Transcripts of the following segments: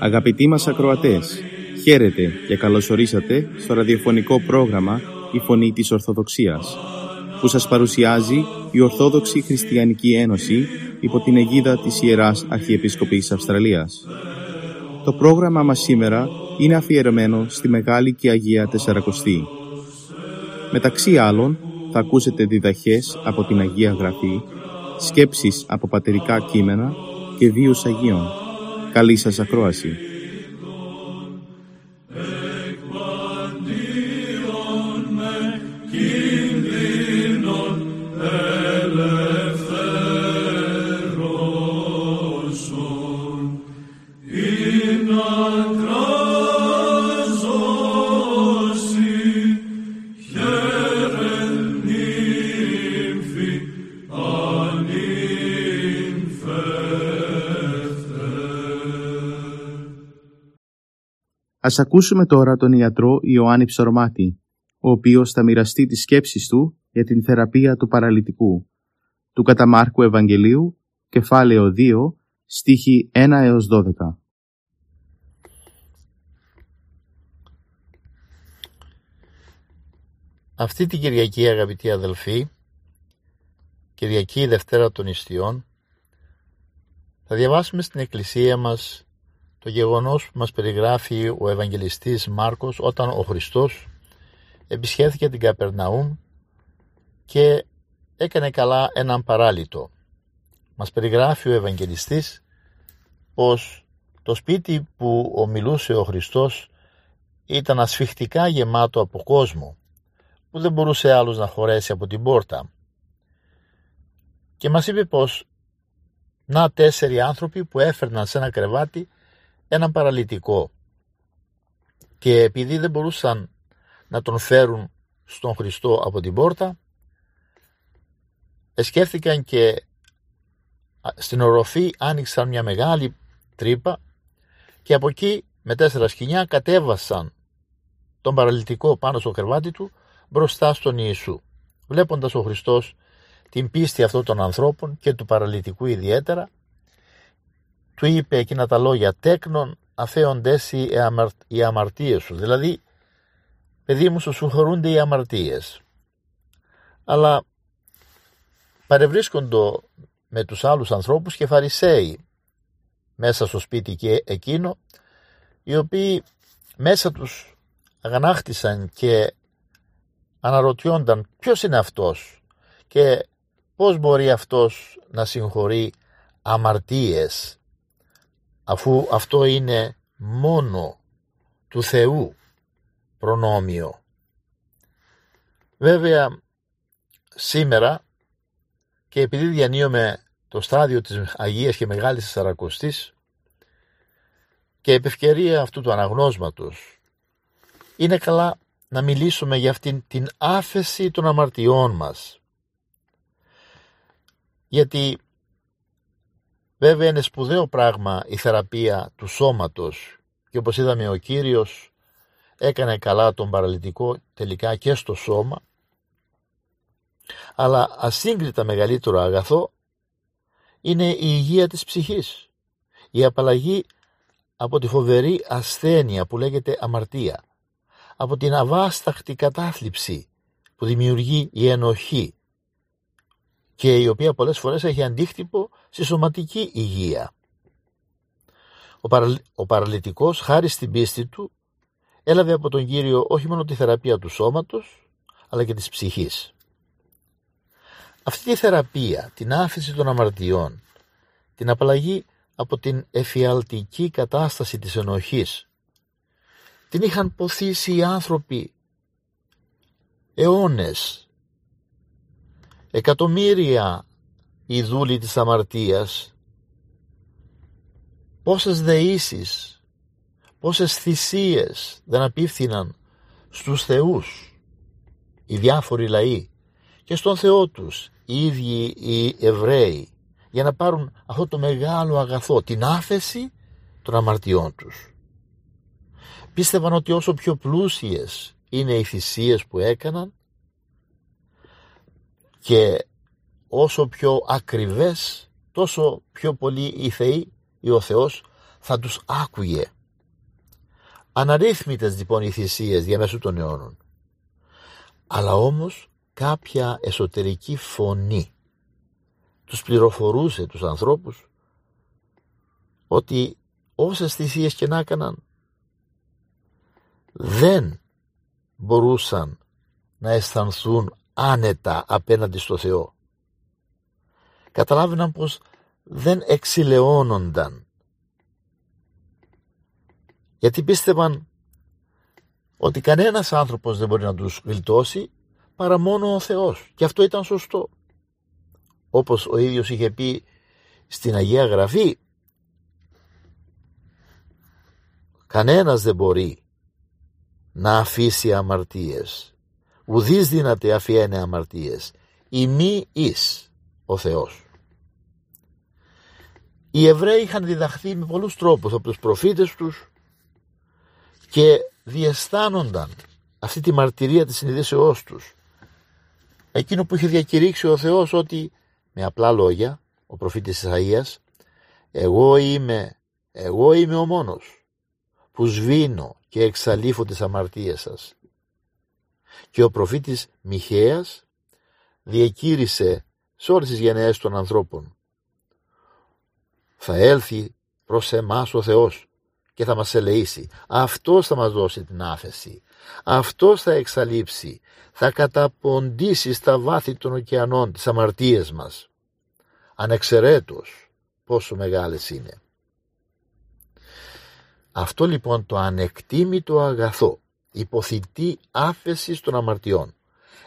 Αγαπητοί μας ακροατές, χαίρετε και καλωσορίσατε στο ραδιοφωνικό πρόγραμμα «Η Φωνή της Ορθοδοξίας» που σας παρουσιάζει η Ορθόδοξη Χριστιανική Ένωση υπό την αιγίδα της Ιεράς Αρχιεπισκοπής Αυστραλίας. Το πρόγραμμα μας σήμερα είναι αφιερωμένο στη Μεγάλη και Αγία Τεσσαρακοστή. Μεταξύ άλλων θα ακούσετε διδαχές από την Αγία Γραφή, σκέψεις από πατερικά κείμενα και βίους Αγίων. Καλή σας ακρόαση. Ας ακούσουμε τώρα τον ιατρό Ιωάννη Ψορμάτη, ο οποίος θα μοιραστεί τις σκέψεις του για την θεραπεία του παραλυτικού, του Καταμάρκου Ευαγγελίου, κεφάλαιο 2, στίχη 1 έως 12. Αυτή την Κυριακή αγαπητοί αδελφοί, Κυριακή Δευτέρα των Ιστιών, θα διαβάσουμε στην Εκκλησία μας το γεγονός που μας περιγράφει ο Ευαγγελιστής Μάρκος όταν ο Χριστός επισκέφθηκε την Καπερναούμ και έκανε καλά έναν παράλυτο. Μας περιγράφει ο Ευαγγελιστής πως το σπίτι που ομιλούσε ο Χριστός ήταν ασφιχτικά γεμάτο από κόσμο που δεν μπορούσε άλλος να χωρέσει από την πόρτα. Και μας είπε πως να τέσσερι άνθρωποι που έφερναν σε ένα κρεβάτι έναν παραλυτικό και επειδή δεν μπορούσαν να τον φέρουν στον Χριστό από την πόρτα σκέφτηκαν και στην οροφή άνοιξαν μια μεγάλη τρύπα και από εκεί με τέσσερα σκηνιά κατέβασαν τον παραλυτικό πάνω στο κρεβάτι του μπροστά στον Ιησού. Βλέποντας ο Χριστός την πίστη αυτών των ανθρώπων και του παραλυτικού ιδιαίτερα του είπε εκείνα τα λόγια τέκνον αφέοντες οι, αμαρ, οι αμαρτίες σου. Δηλαδή, παιδί μου σου συγχωρούνται οι αμαρτίες. Αλλά παρευρίσκονται με τους άλλους ανθρώπους και φαρισαίοι μέσα στο σπίτι και εκείνο οι οποίοι μέσα τους αγανάχτησαν και αναρωτιόνταν ποιος είναι αυτός και πώς μπορεί αυτός να συγχωρεί αμαρτίες αφού αυτό είναι μόνο του Θεού προνόμιο. Βέβαια σήμερα και επειδή διανύουμε το στάδιο της Αγίας και Μεγάλης Σαρακοστής και επευκαιρία αυτού του αναγνώσματος είναι καλά να μιλήσουμε για αυτήν την άφεση των αμαρτιών μας. Γιατί Βέβαια είναι σπουδαίο πράγμα η θεραπεία του σώματος και όπως είδαμε ο Κύριος έκανε καλά τον παραλυτικό τελικά και στο σώμα. Αλλά ασύγκριτα μεγαλύτερο αγαθό είναι η υγεία της ψυχής. Η απαλλαγή από τη φοβερή ασθένεια που λέγεται αμαρτία από την αβάσταχτη κατάθλιψη που δημιουργεί η ενοχή και η οποία πολλές φορές έχει αντίκτυπο στη σωματική υγεία. Ο, παρα, ο παραλυτικός, χάρη στην πίστη του, έλαβε από τον Κύριο όχι μόνο τη θεραπεία του σώματος, αλλά και της ψυχής. Αυτή τη θεραπεία, την άφηση των αμαρτιών, την απαλλαγή από την εφιαλτική κατάσταση της ενοχής, την είχαν ποθήσει οι άνθρωποι αιώνες εκατομμύρια οι δούλοι της αμαρτίας πόσες δεήσεις πόσες θυσίες δεν απίφθηναν στους θεούς οι διάφοροι λαοί και και στον Θεό τους οι ίδιοι οι Εβραίοι για να πάρουν αυτό το μεγάλο αγαθό, την άφεση των αμαρτιών τους. Πίστευαν ότι όσο πιο πλούσιες είναι οι θυσίες που έκαναν και όσο πιο ακριβές τόσο πιο πολύ οι θεοί ή ο Θεός θα τους άκουγε. Αναρρύθμιτες λοιπόν οι θυσίες διαμέσου των αιώνων. Αλλά όμως κάποια εσωτερική φωνή τους πληροφορούσε τους ανθρώπους ότι όσες θυσίες και να έκαναν δεν μπορούσαν να αισθανθούν άνετα απέναντι στο Θεό. Καταλάβαιναν πως δεν εξηλαιώνονταν. Γιατί πίστευαν ότι κανένας άνθρωπος δεν μπορεί να τους γλιτώσει παρά μόνο ο Θεός. Και αυτό ήταν σωστό. Όπως ο ίδιος είχε πει στην Αγία Γραφή κανένας δεν μπορεί να αφήσει αμαρτίες. Ουδής δύναται αφιένε αμαρτίες. Η μη εις ο Θεός. Οι Εβραίοι είχαν διδαχθεί με πολλούς τρόπους από τους προφήτες τους και διαισθάνονταν αυτή τη μαρτυρία της συνειδήσεώς τους. Εκείνο που είχε διακηρύξει ο Θεός ότι με απλά λόγια ο προφήτης Ισαΐας εγώ είμαι, εγώ είμαι ο μόνος που σβήνω και εξαλείφω τις αμαρτίες σας. Και ο προφήτης Μιχαίας διακήρυσε σε όλες τις γενναίες των ανθρώπων θα έλθει προς εμάς ο Θεός και θα μας ελεήσει. Αυτός θα μας δώσει την άφεση. Αυτός θα εξαλείψει, θα καταποντήσει στα βάθη των ωκεανών τις αμαρτίες μας. Ανεξαιρέτως πόσο μεγάλες είναι. Αυτό λοιπόν το ανεκτήμητο αγαθό, υποθητή άφεσης των αμαρτιών,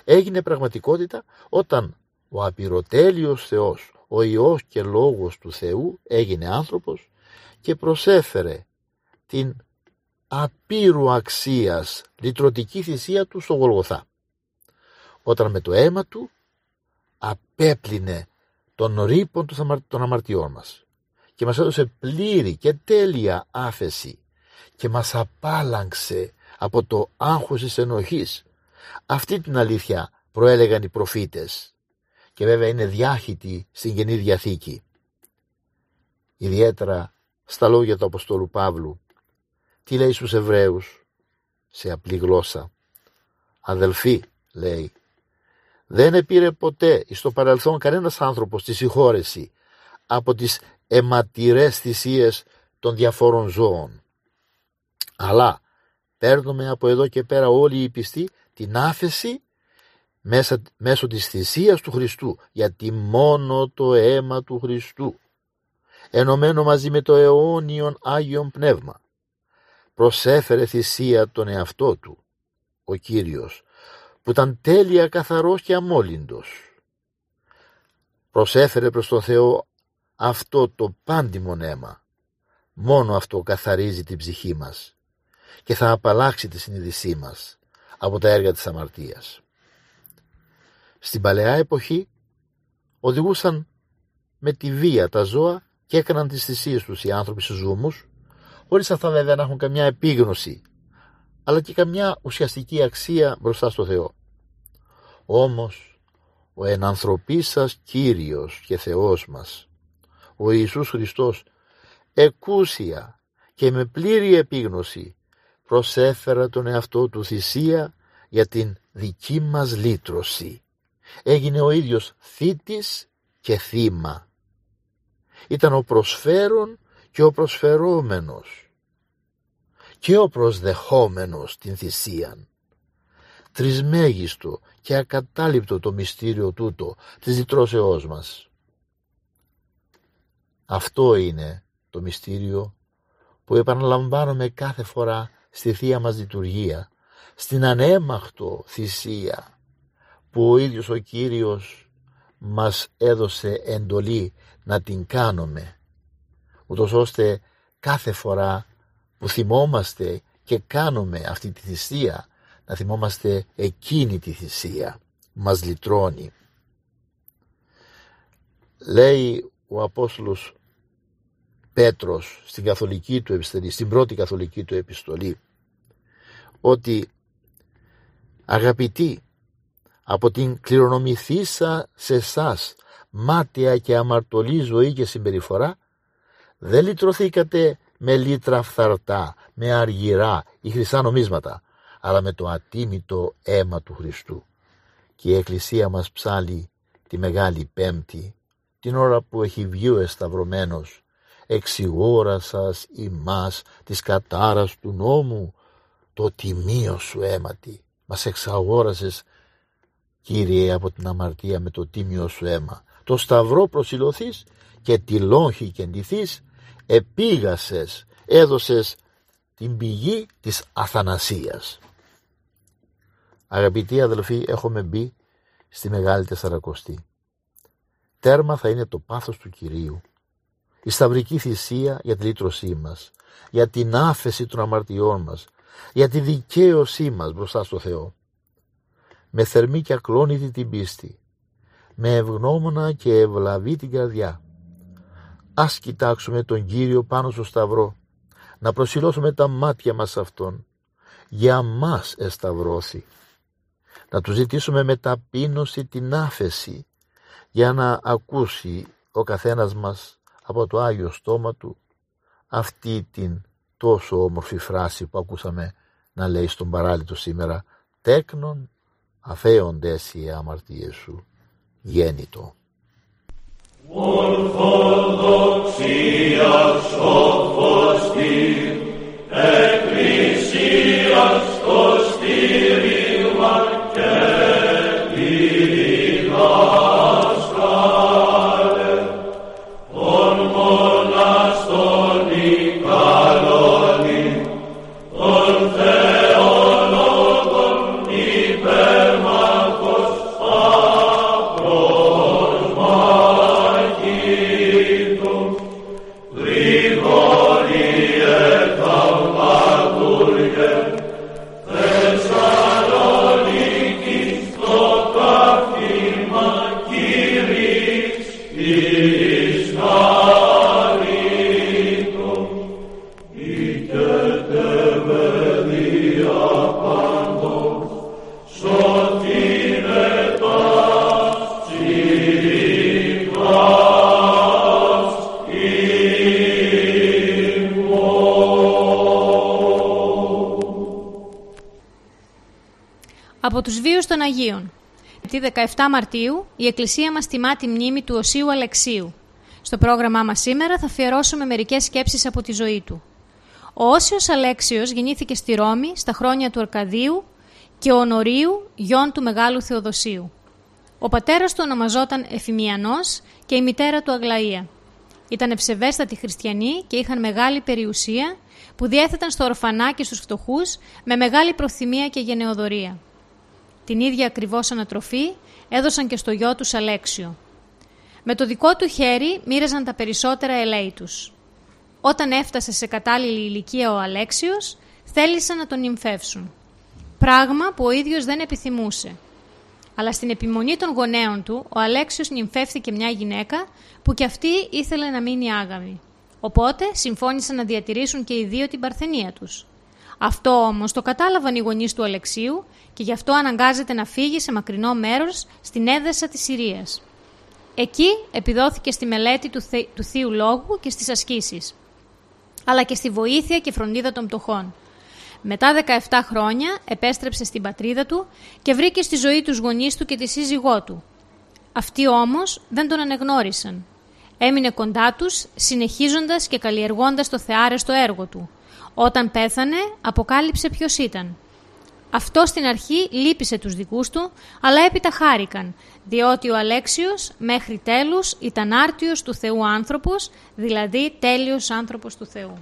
έγινε πραγματικότητα όταν ο απειροτέλειος Θεός ο Υιός και Λόγος του Θεού έγινε άνθρωπος και προσέφερε την απείρου αξίας λυτρωτική θυσία του στο Γολγοθά. Όταν με το αίμα του απέπλυνε τον ρήπον των αμαρτιών μας και μας έδωσε πλήρη και τέλεια άφεση και μας απάλαξε από το άγχος της ενοχής. Αυτή την αλήθεια προέλεγαν οι προφήτες και βέβαια είναι διάχυτη στην Καινή Διαθήκη. Ιδιαίτερα στα λόγια του Αποστόλου Παύλου. Τι λέει στους Εβραίους; Σε απλή γλώσσα. Αδελφοί λέει δεν επήρε ποτέ στο παρελθόν κανένας άνθρωπος τη συγχώρεση από τις αιματηρές θυσίες των διαφόρων ζώων. Αλλά παίρνουμε από εδώ και πέρα όλοι οι πιστοί την άφεση μέσα, μέσω της θυσίας του Χριστού, γιατί μόνο το αίμα του Χριστού, ενωμένο μαζί με το αιώνιον Άγιον Πνεύμα, προσέφερε θυσία τον εαυτό του, ο Κύριος, που ήταν τέλεια καθαρός και αμόλυντος. Προσέφερε προς τον Θεό αυτό το πάντιμον αίμα. Μόνο αυτό καθαρίζει την ψυχή μας και θα απαλλάξει τη συνείδησή μας από τα έργα της αμαρτίας. Στην παλαιά εποχή οδηγούσαν με τη βία τα ζώα και έκαναν τις θυσίες τους οι άνθρωποι στους ζούμους, χωρίς αυτά βέβαια να έχουν καμιά επίγνωση, αλλά και καμιά ουσιαστική αξία μπροστά στο Θεό. Όμως, ο ενανθρωπής σας Κύριος και Θεός μας, ο Ιησούς Χριστός, εκούσια και με πλήρη επίγνωση, προσέφερα τον εαυτό του θυσία για την δική μας λύτρωση έγινε ο ίδιος θήτης και θύμα. Ήταν ο προσφέρον και ο προσφερόμενος και ο προσδεχόμενος την θυσίαν. Τρισμέγιστο και ακατάληπτο το μυστήριο τούτο της διτρώσεώς μας. Αυτό είναι το μυστήριο που επαναλαμβάνουμε κάθε φορά στη Θεία μας λειτουργία, στην ανέμαχτο θυσία που ο ίδιος ο Κύριος μας έδωσε εντολή να την κάνουμε ούτως ώστε κάθε φορά που θυμόμαστε και κάνουμε αυτή τη θυσία να θυμόμαστε εκείνη τη θυσία μας λυτρώνει. Λέει ο Απόστολος Πέτρος στην καθολική του επιστολή, στην πρώτη καθολική του επιστολή ότι αγαπητοί από την κληρονομηθήσα σε εσάς μάτια και αμαρτωλή ζωή και συμπεριφορά δεν λυτρωθήκατε με λίτρα φθαρτά, με αργυρά ή χρυσά νομίσματα αλλά με το ατίμητο αίμα του Χριστού. Και η Εκκλησία μας ψάλει τη Μεγάλη Πέμπτη την ώρα που έχει βγει ο Εσταυρωμένος εξηγόρασας ημάς της κατάρας του νόμου το τιμίο σου αίματι μας εξαγόρασες Κύριε από την αμαρτία με το τίμιο σου αίμα. Το σταυρό προσιλωθείς και τη λόγχη κεντηθείς. Επίγασες έδωσες την πηγή της αθανασίας. Αγαπητοί αδελφοί έχουμε μπει στη Μεγάλη Τεσσαρακοστή. Τέρμα θα είναι το πάθος του Κυρίου. Η σταυρική θυσία για τη λύτρωσή μας, για την άφεση των αμαρτιών μας, για τη δικαίωσή μας μπροστά στο Θεό. Με θερμή και ακλόνητη την πίστη, με ευγνώμονα και ευλαβή την καρδιά. Ας κοιτάξουμε τον Κύριο πάνω στο σταυρό, να προσιλώσουμε τα μάτια μας σε Αυτόν. Για μας εσταυρώθη. Να του ζητήσουμε με ταπείνωση την άφεση, για να ακούσει ο καθένας μας από το Άγιο στόμα του αυτή την τόσο όμορφη φράση που ακούσαμε να λέει στον παράλυτο σήμερα «Τέκνον αφέοντες οι αμαρτίες σου, γέννητο». Ορθοδοξίας ο εκκλησίας το στήριγμα Αγίων. Τη 17 Μαρτίου η Εκκλησία μας τιμά τη μνήμη του Οσίου Αλεξίου. Στο πρόγραμμά μας σήμερα θα αφιερώσουμε μερικές σκέψεις από τη ζωή του. Ο Όσιος Αλέξιος γεννήθηκε στη Ρώμη στα χρόνια του Αρκαδίου και ο Νορίου, γιον του Μεγάλου Θεοδοσίου. Ο πατέρας του ονομαζόταν Εφημιανός και η μητέρα του Αγλαία. Ήταν ευσεβέστατοι χριστιανοί και είχαν μεγάλη περιουσία που διέθεταν στο ορφανά και στους φτωχούς με μεγάλη προθυμία και γενεοδορία. Την ίδια ακριβώς ανατροφή έδωσαν και στο γιο τους Αλέξιο. Με το δικό του χέρι μοίραζαν τα περισσότερα ελέη τους. Όταν έφτασε σε κατάλληλη ηλικία ο Αλέξιος, θέλησαν να τον νυμφεύσουν. Πράγμα που ο ίδιος δεν επιθυμούσε. Αλλά στην επιμονή των γονέων του, ο Αλέξιος νυμφεύθηκε μια γυναίκα που κι αυτή ήθελε να μείνει άγαμη. Οπότε συμφώνησαν να διατηρήσουν και οι δύο την παρθενία τους. Αυτό όμως το κατάλαβαν οι γονείς του Αλεξίου και γι' αυτό αναγκάζεται να φύγει σε μακρινό μέρος στην έδεσα της Συρίας. Εκεί επιδόθηκε στη μελέτη του, θε... του Θείου Λόγου και στις ασκήσεις, αλλά και στη βοήθεια και φροντίδα των πτωχών. Μετά 17 χρόνια επέστρεψε στην πατρίδα του και βρήκε στη ζωή τους γονείς του και τη σύζυγό του. Αυτοί όμως δεν τον ανεγνώρισαν. Έμεινε κοντά τους, συνεχίζοντας και καλλιεργώντας το θεάρεστο έργο του. Όταν πέθανε, αποκάλυψε ποιος ήταν. Αυτό στην αρχή λύπησε τους δικούς του, αλλά έπειτα χάρηκαν, διότι ο Αλέξιος μέχρι τέλους ήταν άρτιος του Θεού άνθρωπος, δηλαδή τέλειος άνθρωπος του Θεού.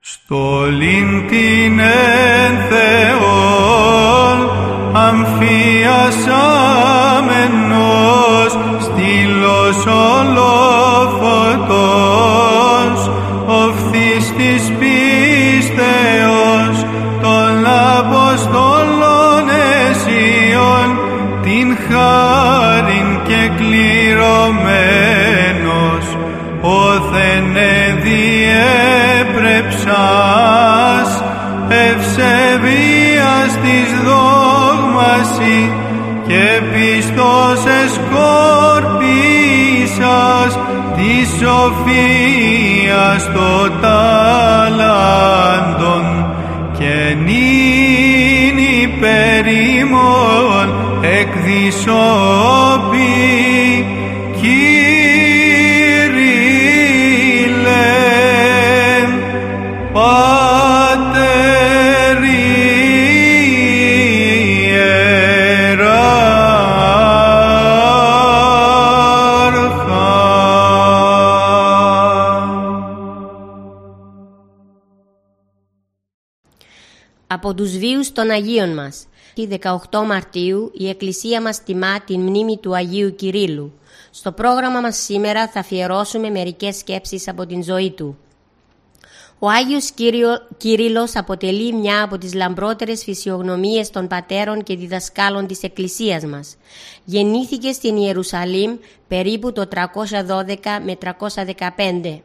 Στολήν την εν Θεόν, αμφιασάμενος, στήλος ολοφωτός, σοφία στο τάλαντον και νυν υπερήμων εκδισόπη Από τους βίους των Αγίων μας. Τη 18 Μαρτίου η Εκκλησία μας τιμά την μνήμη του Αγίου Κυρίλου. Στο πρόγραμμα μας σήμερα θα αφιερώσουμε μερικές σκέψεις από την ζωή του. Ο Άγιος Κύριο, Κύριλλος αποτελεί μια από τις λαμπρότερες φυσιογνωμίες των πατέρων και διδασκάλων της Εκκλησίας μας. Γεννήθηκε στην Ιερουσαλήμ περίπου το 312 με 315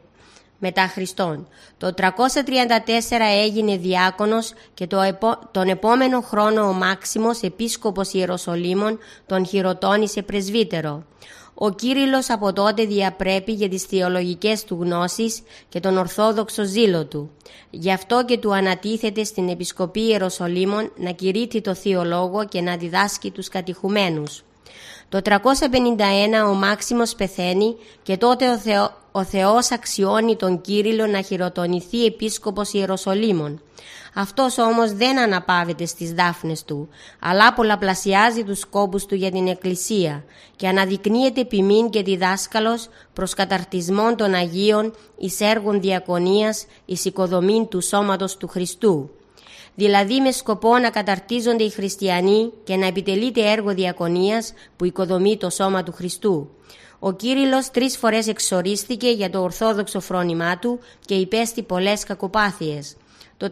μετά Χριστόν. Το 334 έγινε διάκονος και το επο- τον επόμενο χρόνο ο Μάξιμος, επίσκοπος Ιεροσολύμων, τον χειροτώνησε πρεσβύτερο. Ο Κύριλλος από τότε διαπρέπει για τις θεολογικές του γνώσεις και τον ορθόδοξο ζήλο του. Γι' αυτό και του ανατίθεται στην Επισκοπή Ιεροσολύμων να κηρύττει το Θείο Λόγο και να διδάσκει τους κατηχουμένους. Το 351 ο Μάξιμος πεθαίνει και τότε ο, Θεό, ο Θεός αξιώνει τον Κύριλλο να χειροτονηθεί επίσκοπος Ιεροσολύμων. Αυτός όμως δεν αναπαύεται στις δάφνες του, αλλά πολλαπλασιάζει τους σκόπους του για την Εκκλησία και αναδεικνύεται ποιμήν και διδάσκαλος προς καταρτισμόν των Αγίων εις έργων διακονίας εις οικοδομήν του σώματος του Χριστού δηλαδή με σκοπό να καταρτίζονται οι χριστιανοί και να επιτελείται έργο διακονίας που οικοδομεί το σώμα του Χριστού. Ο Κύριλλος τρεις φορές εξορίστηκε για το ορθόδοξο φρόνημά του και υπέστη πολλές κακοπάθειες. Το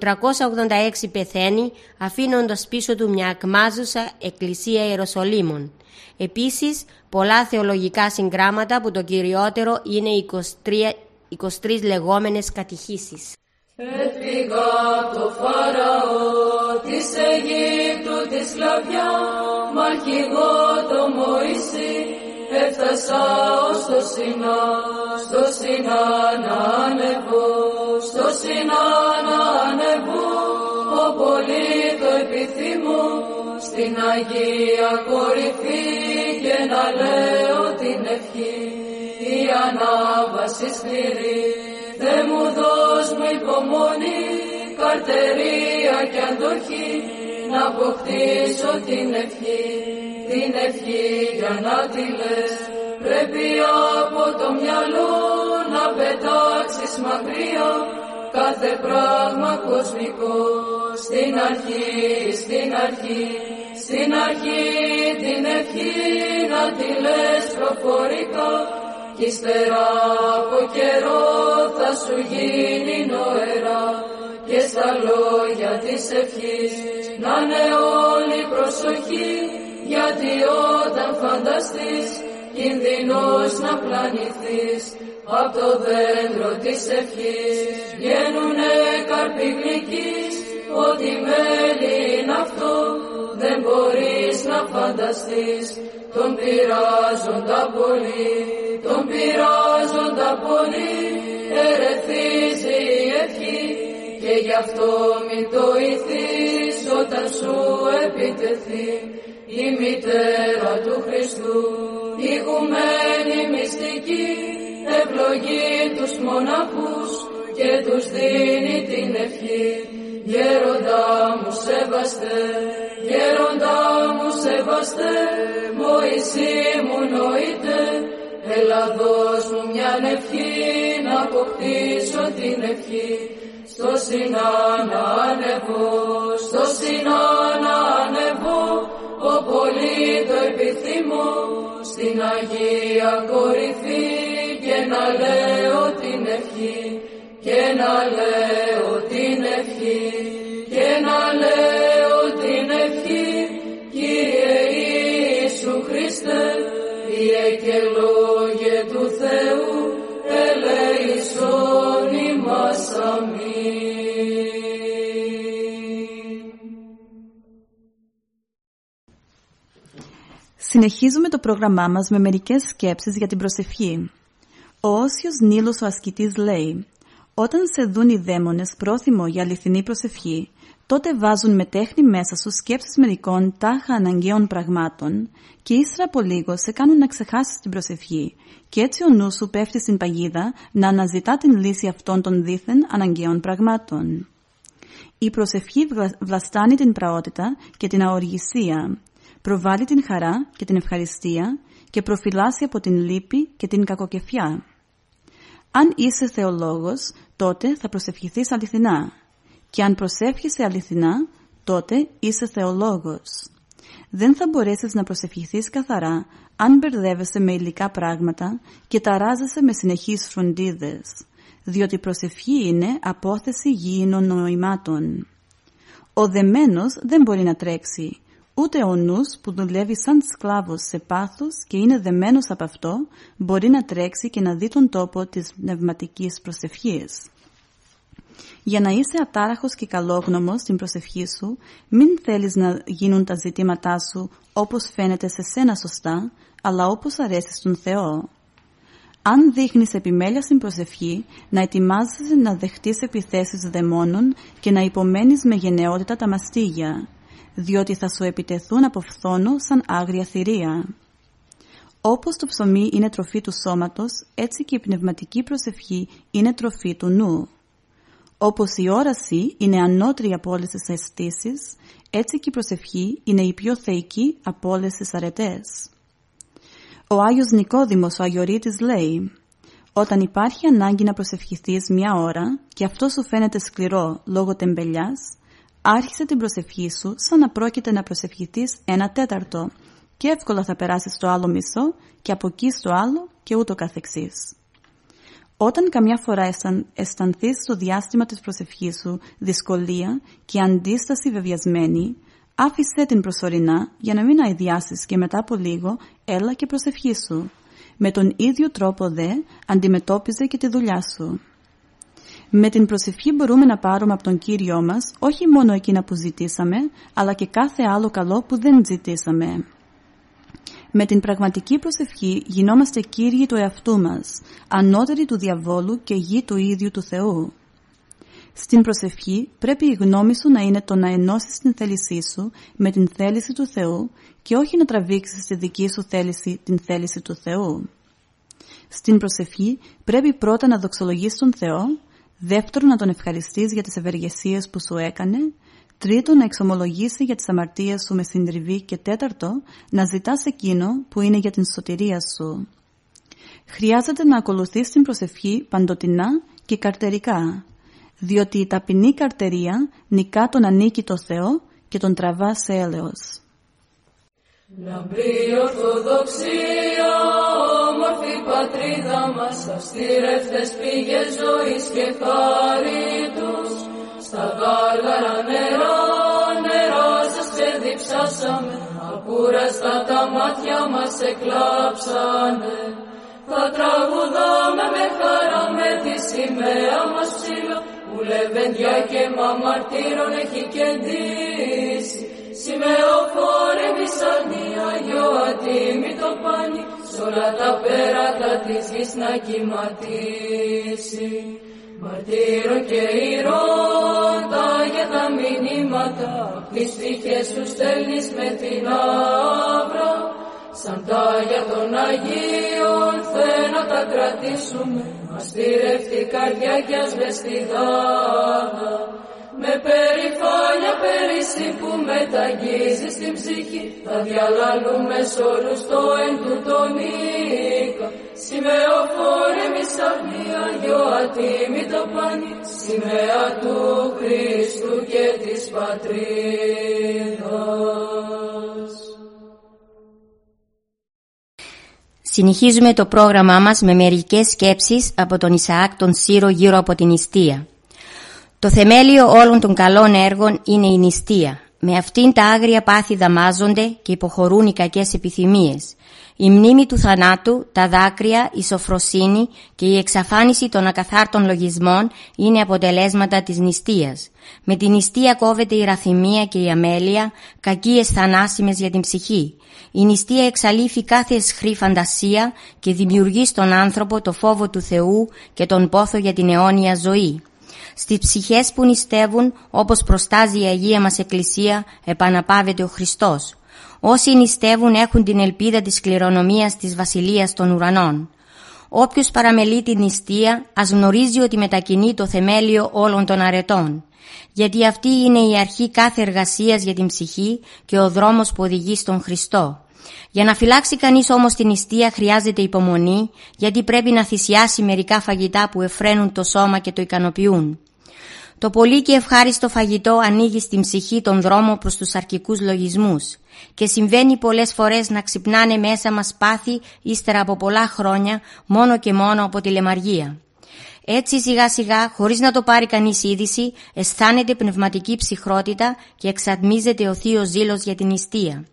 386 πεθαίνει αφήνοντας πίσω του μια ακμάζουσα εκκλησία Ιεροσολύμων. Επίσης, πολλά θεολογικά συγγράμματα που το κυριότερο είναι οι 23, 23 λεγόμενες κατηχήσεις. Έφυγα απ' το Φαραώ της Αιγύπτου της σκλαβιά Μ' αρχηγό το Μωυσή. Έφτασα ως το Σινά Στο Σινά να ανεβώ Στο Σινά να ανεβώ. Ο πολύ το επιθυμώ Στην Αγία κορυφή Και να λέω την ευχή. Η ανάβαση σκληρή Θε μου δώσ' μου υπομονή, καρτερία και αντοχή, να αποκτήσω την ευχή, την ευχή για να τη λες. Πρέπει από το μυαλό να πετάξεις μακριά, κάθε πράγμα κοσμικό, στην αρχή, στην αρχή, στην αρχή την ευχή να τη λες προφορικά, κι ύστερα από καιρό θα σου γίνει νοερά και στα λόγια της ευχής να είναι όλη προσοχή γιατί όταν φανταστείς κινδυνός να πλανηθείς. Απ' το δέντρο της ευχής βγαίνουνε καρποί γλυκείς ότι μέλι είναι αυτό δεν μπορείς να φανταστείς τον πειράζοντα πολύ, τον πειράζοντα πολύ, ερεθίζει η ευχή και γι' αυτό μην το ηθείς όταν σου επιτεθεί η μητέρα του Χριστού, η γουμένη μυστική, ευλογεί τους μοναχούς και τους δίνει την ευχή. Γέροντα μου σεβαστέ, γέροντα μου σεβαστέ, Μωυσή μου νοείται, έλα δώσ' μου μια ευχή να αποκτήσω την ευχή. Στο Σινά να ανεβώ, στο Σινά να ανεβώ, ο πολύ το επιθυμώ, στην Αγία κορυφή και να λέω την ευχή, και να λέω την ευχή, και να λέω Συνεχίζουμε το πρόγραμμά μας με μερικές σκέψεις για την προσευχή. Ο Όσιος Νίλος ο ασκητής λέει «Όταν σε δουν οι δαίμονες πρόθυμο για αληθινή προσευχή, τότε βάζουν με τέχνη μέσα σου σκέψεις μερικών τάχα αναγκαίων πραγμάτων και ύστερα από λίγο σε κάνουν να ξεχάσεις την προσευχή και έτσι ο νους σου πέφτει στην παγίδα να αναζητά την λύση αυτών των δίθεν αναγκαίων πραγμάτων. Η προσευχή βλαστάνει την πραότητα και την αοργησία, προβάλλει την χαρά και την ευχαριστία και προφυλάσσει από την λύπη και την κακοκεφιά. Αν είσαι θεολόγος, τότε θα προσευχηθείς αληθινά. Και αν προσεύχεσαι αληθινά, τότε είσαι θεολόγος. Δεν θα μπορέσεις να προσευχηθείς καθαρά αν μπερδεύεσαι με υλικά πράγματα και ταράζεσαι με συνεχείς φροντίδες, διότι προσευχή είναι απόθεση γήινων νοημάτων. Ο δεμένος δεν μπορεί να τρέξει, ούτε ο νους που δουλεύει σαν σκλάβος σε πάθος και είναι δεμένος από αυτό, μπορεί να τρέξει και να δει τον τόπο της πνευματικής προσευχής. Για να είσαι ατάραχος και καλόγνωμος στην προσευχή σου, μην θέλεις να γίνουν τα ζητήματά σου όπως φαίνεται σε σένα σωστά, αλλά όπως αρέσει στον Θεό. Αν δείχνεις επιμέλεια στην προσευχή, να ετοιμάζεσαι να δεχτείς επιθέσεις δαιμόνων και να υπομένεις με γενναιότητα τα μαστίγια, διότι θα σου επιτεθούν από φθόνο σαν άγρια θηρία. Όπως το ψωμί είναι τροφή του σώματος, έτσι και η πνευματική προσευχή είναι τροφή του νου. Όπως η όραση είναι ανώτερη από όλες τις αισθήσεις, έτσι και η προσευχή είναι η πιο θεϊκή από όλες τις αρετές. Ο Άγιος Νικόδημος ο Αγιορείτης λέει «Όταν υπάρχει ανάγκη να προσευχηθείς μια ώρα και αυτό σου φαίνεται σκληρό λόγω τεμπελιάς, άρχισε την προσευχή σου σαν να πρόκειται να προσευχηθείς ένα τέταρτο και εύκολα θα περάσεις στο άλλο μισό και από εκεί στο άλλο και ούτω καθεξής. Όταν καμιά φορά αισθανθείς στο διάστημα της προσευχής σου δυσκολία και αντίσταση βεβαιασμένη, άφησε την προσωρινά για να μην αειδιάσεις και μετά από λίγο έλα και προσευχή σου. Με τον ίδιο τρόπο δε αντιμετώπιζε και τη δουλειά σου. Με την προσευχή μπορούμε να πάρουμε από τον Κύριό μας όχι μόνο εκείνα που ζητήσαμε, αλλά και κάθε άλλο καλό που δεν ζητήσαμε. Με την πραγματική προσευχή γινόμαστε Κύριοι του εαυτού μας, ανώτεροι του διαβόλου και γη του ίδιου του Θεού. Στην προσευχή πρέπει η γνώμη σου να είναι το να ενώσεις την θέλησή σου με την θέληση του Θεού και όχι να τραβήξεις στη δική σου θέληση την θέληση του Θεού. Στην προσευχή πρέπει πρώτα να δοξολογείς τον Θεό, δεύτερον να τον ευχαριστείς για τις ευεργεσίες που σου έκανε, τρίτον να εξομολογήσει για τις αμαρτίες σου με συντριβή και τέταρτο να ζητάς εκείνο που είναι για την σωτηρία σου. Χρειάζεται να ακολουθείς την προσευχή παντοτινά και καρτερικά, διότι η ταπεινή καρτερία νικά τον ανήκει το Θεό και τον τραβά σε έλεος. Λαμπρή Ορθοδοξία, όμορφη πατρίδα μας, αστήρευτες πήγες ζωής και χάριτους, στα γάργαρα νερά, νερά σας ξεδιψάσαμε, ακούραστα τα μάτια μας εκλάψανε. Θα τραγουδάμε με χαρά με τη σημαία μας ψηλό, που λεβέντια και μαμαρτύρων έχει κεντήσει. Σημεοφόρε μισανία, γιο ατίμητο πάνι, σ' όλα τα πέρατα της γης να κυματίσει. Μαρτύρων και ηρώτα για τα μηνύματα, τις τύχες σου στέλνεις με την άβρα, σαν τα για των Αγίων θέλω να τα κρατήσουμε, αστήρευτη καρδιά κι ας γάδα. Με περηφάνεια περίσσι που μεταγγίζεις στην ψυχή θα διαλαλούμε σ' όλους το εν του τον οίκο Σημεοφόρε μη σαχνία γιο ατίμητο πάνι σημαία του Χριστού και της πατρίδας Συνεχίζουμε το πρόγραμμά μας με μερικές σκέψεις από τον Ισαάκ τον Σύρο γύρω από την νηστεία. Το θεμέλιο όλων των καλών έργων είναι η νηστεία. Με αυτήν τα άγρια πάθη δαμάζονται και υποχωρούν οι κακές επιθυμίες. Η μνήμη του θανάτου, τα δάκρυα, η σοφροσύνη και η εξαφάνιση των ακαθάρτων λογισμών είναι αποτελέσματα της νηστείας. Με την νηστεία κόβεται η ραθυμία και η αμέλεια, κακίες θανάσιμες για την ψυχή. Η νηστεία εξαλείφει κάθε εσχρή φαντασία και δημιουργεί στον άνθρωπο το φόβο του Θεού και τον πόθο για την αιώνια ζωή. Στις ψυχές που νηστεύουν, όπως προστάζει η Αγία μας Εκκλησία, επαναπάβεται ο Χριστός. Όσοι νηστεύουν έχουν την ελπίδα της κληρονομίας της Βασιλείας των Ουρανών. Όποιος παραμελεί την νηστεία ας γνωρίζει ότι μετακινεί το θεμέλιο όλων των αρετών. Γιατί αυτή είναι η αρχή κάθε εργασίας για την ψυχή και ο δρόμος που οδηγεί στον Χριστό. Για να φυλάξει κανείς όμως την νηστεία χρειάζεται υπομονή γιατί πρέπει να θυσιάσει μερικά φαγητά που εφραίνουν το σώμα και το ικανοποιούν. Το πολύ και ευχάριστο φαγητό ανοίγει στην ψυχή τον δρόμο προς τους αρκικούς λογισμούς και συμβαίνει πολλές φορές να ξυπνάνε μέσα μας πάθη ύστερα από πολλά χρόνια μόνο και μόνο από τη λεμαργία. Έτσι σιγά σιγά, χωρίς να το πάρει κανείς είδηση, αισθάνεται πνευματική ψυχρότητα και εξατμίζεται ο θείος ζήλος για την νηστεία.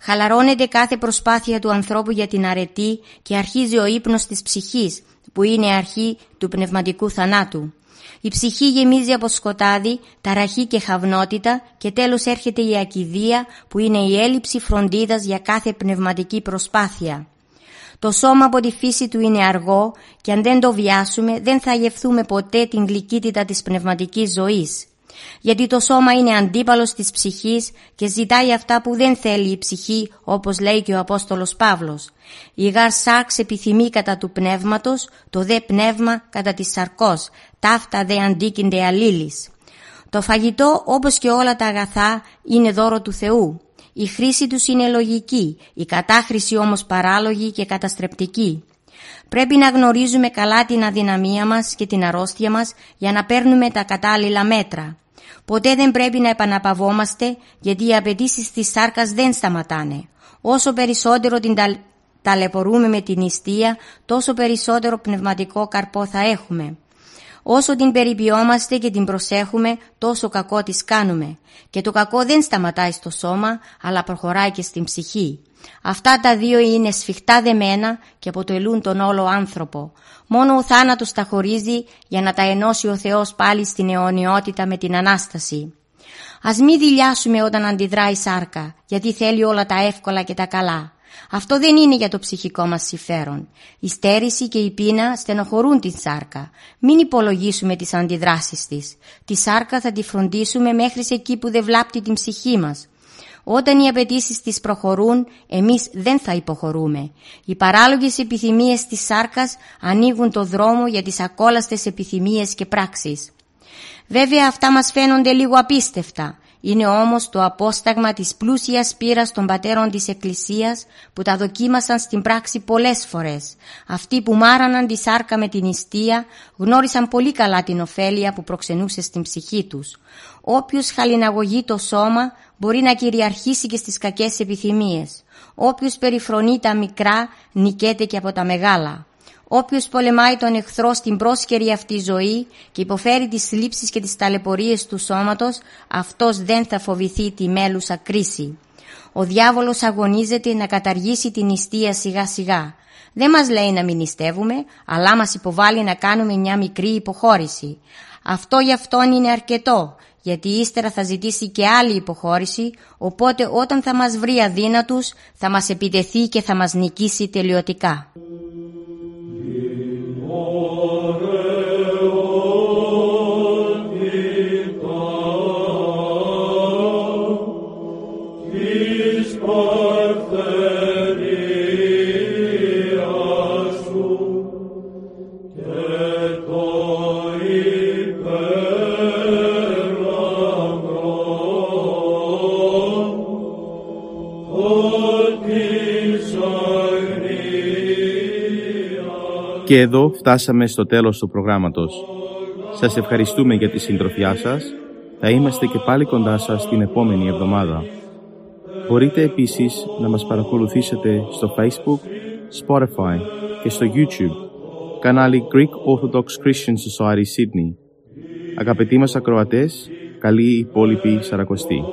Χαλαρώνεται κάθε προσπάθεια του ανθρώπου για την αρετή και αρχίζει ο ύπνος της ψυχής, που είναι αρχή του πνευματικού θανάτου. Η ψυχή γεμίζει από σκοτάδι, ταραχή και χαυνότητα και τέλος έρχεται η ακιδεία που είναι η έλλειψη φροντίδας για κάθε πνευματική προσπάθεια. Το σώμα από τη φύση του είναι αργό και αν δεν το βιάσουμε δεν θα γευθούμε ποτέ την γλυκύτητα της πνευματικής ζωής γιατί το σώμα είναι αντίπαλος της ψυχής και ζητάει αυτά που δεν θέλει η ψυχή όπως λέει και ο Απόστολος Παύλος. Η γάρ σάρξ επιθυμεί κατά του πνεύματος, το δε πνεύμα κατά της σαρκός, ταύτα δε αντίκυνται αλλήλεις. Το φαγητό όπως και όλα τα αγαθά είναι δώρο του Θεού. Η χρήση τους είναι λογική, η κατάχρηση όμως παράλογη και καταστρεπτική. Πρέπει να γνωρίζουμε καλά την αδυναμία μας και την αρρώστια μας για να παίρνουμε τα κατάλληλα μέτρα. Ποτέ δεν πρέπει να επαναπαυόμαστε γιατί οι απαιτήσεις της σάρκας δεν σταματάνε. Όσο περισσότερο την ταλαιπωρούμε με την νηστεία, τόσο περισσότερο πνευματικό καρπό θα έχουμε. Όσο την περιποιόμαστε και την προσέχουμε, τόσο κακό της κάνουμε. Και το κακό δεν σταματάει στο σώμα, αλλά προχωράει και στην ψυχή. Αυτά τα δύο είναι σφιχτά δεμένα και αποτελούν τον όλο άνθρωπο. Μόνο ο θάνατος τα χωρίζει για να τα ενώσει ο Θεός πάλι στην αιωνιότητα με την Ανάσταση. Ας μην δηλιάσουμε όταν αντιδράει η σάρκα, γιατί θέλει όλα τα εύκολα και τα καλά. Αυτό δεν είναι για το ψυχικό μας συμφέρον. Η στέρηση και η πείνα στενοχωρούν την σάρκα. Μην υπολογίσουμε τις αντιδράσεις της. Τη σάρκα θα τη φροντίσουμε μέχρι σε εκεί που δεν βλάπτει την ψυχή μας. Όταν οι απαιτήσεις της προχωρούν, εμείς δεν θα υποχωρούμε. Οι παράλογες επιθυμίες της σάρκας ανοίγουν το δρόμο για τις ακόλαστες επιθυμίες και πράξεις. Βέβαια αυτά μας φαίνονται λίγο απίστευτα. Είναι όμως το απόσταγμα της πλούσιας πείρας των πατέρων της Εκκλησίας που τα δοκίμασαν στην πράξη πολλές φορές. Αυτοί που μάραναν τη σάρκα με την νηστεία γνώρισαν πολύ καλά την ωφέλεια που προξενούσε στην ψυχή τους. Όποιος χαλιναγωγεί το σώμα μπορεί να κυριαρχήσει και στις κακές επιθυμίες. Όποιος περιφρονεί τα μικρά νικέται και από τα μεγάλα. Όποιος πολεμάει τον εχθρό στην πρόσκαιρη αυτή ζωή και υποφέρει τις θλίψεις και τις ταλαιπωρίες του σώματος, αυτός δεν θα φοβηθεί τη μέλουσα κρίση. Ο διάβολος αγωνίζεται να καταργήσει την νηστεία σιγά σιγά. Δεν μας λέει να μην νηστεύουμε, αλλά μας υποβάλλει να κάνουμε μια μικρή υποχώρηση. Αυτό για αυτόν είναι αρκετό, γιατί ύστερα θα ζητήσει και άλλη υποχώρηση, οπότε όταν θα μας βρει αδύνατους θα μας επιτεθεί και θα μας νικήσει τελειωτικά. Και εδώ φτάσαμε στο τέλος του προγράμματος. Σας ευχαριστούμε για τη συντροφιά σας. Θα είμαστε και πάλι κοντά σας την επόμενη εβδομάδα. Μπορείτε επίσης να μας παρακολουθήσετε στο Facebook, Spotify και στο YouTube, κανάλι Greek Orthodox Christian Society Sydney. Αγαπητοί μας ακροατές, καλή υπόλοιπη Σαρακοστή.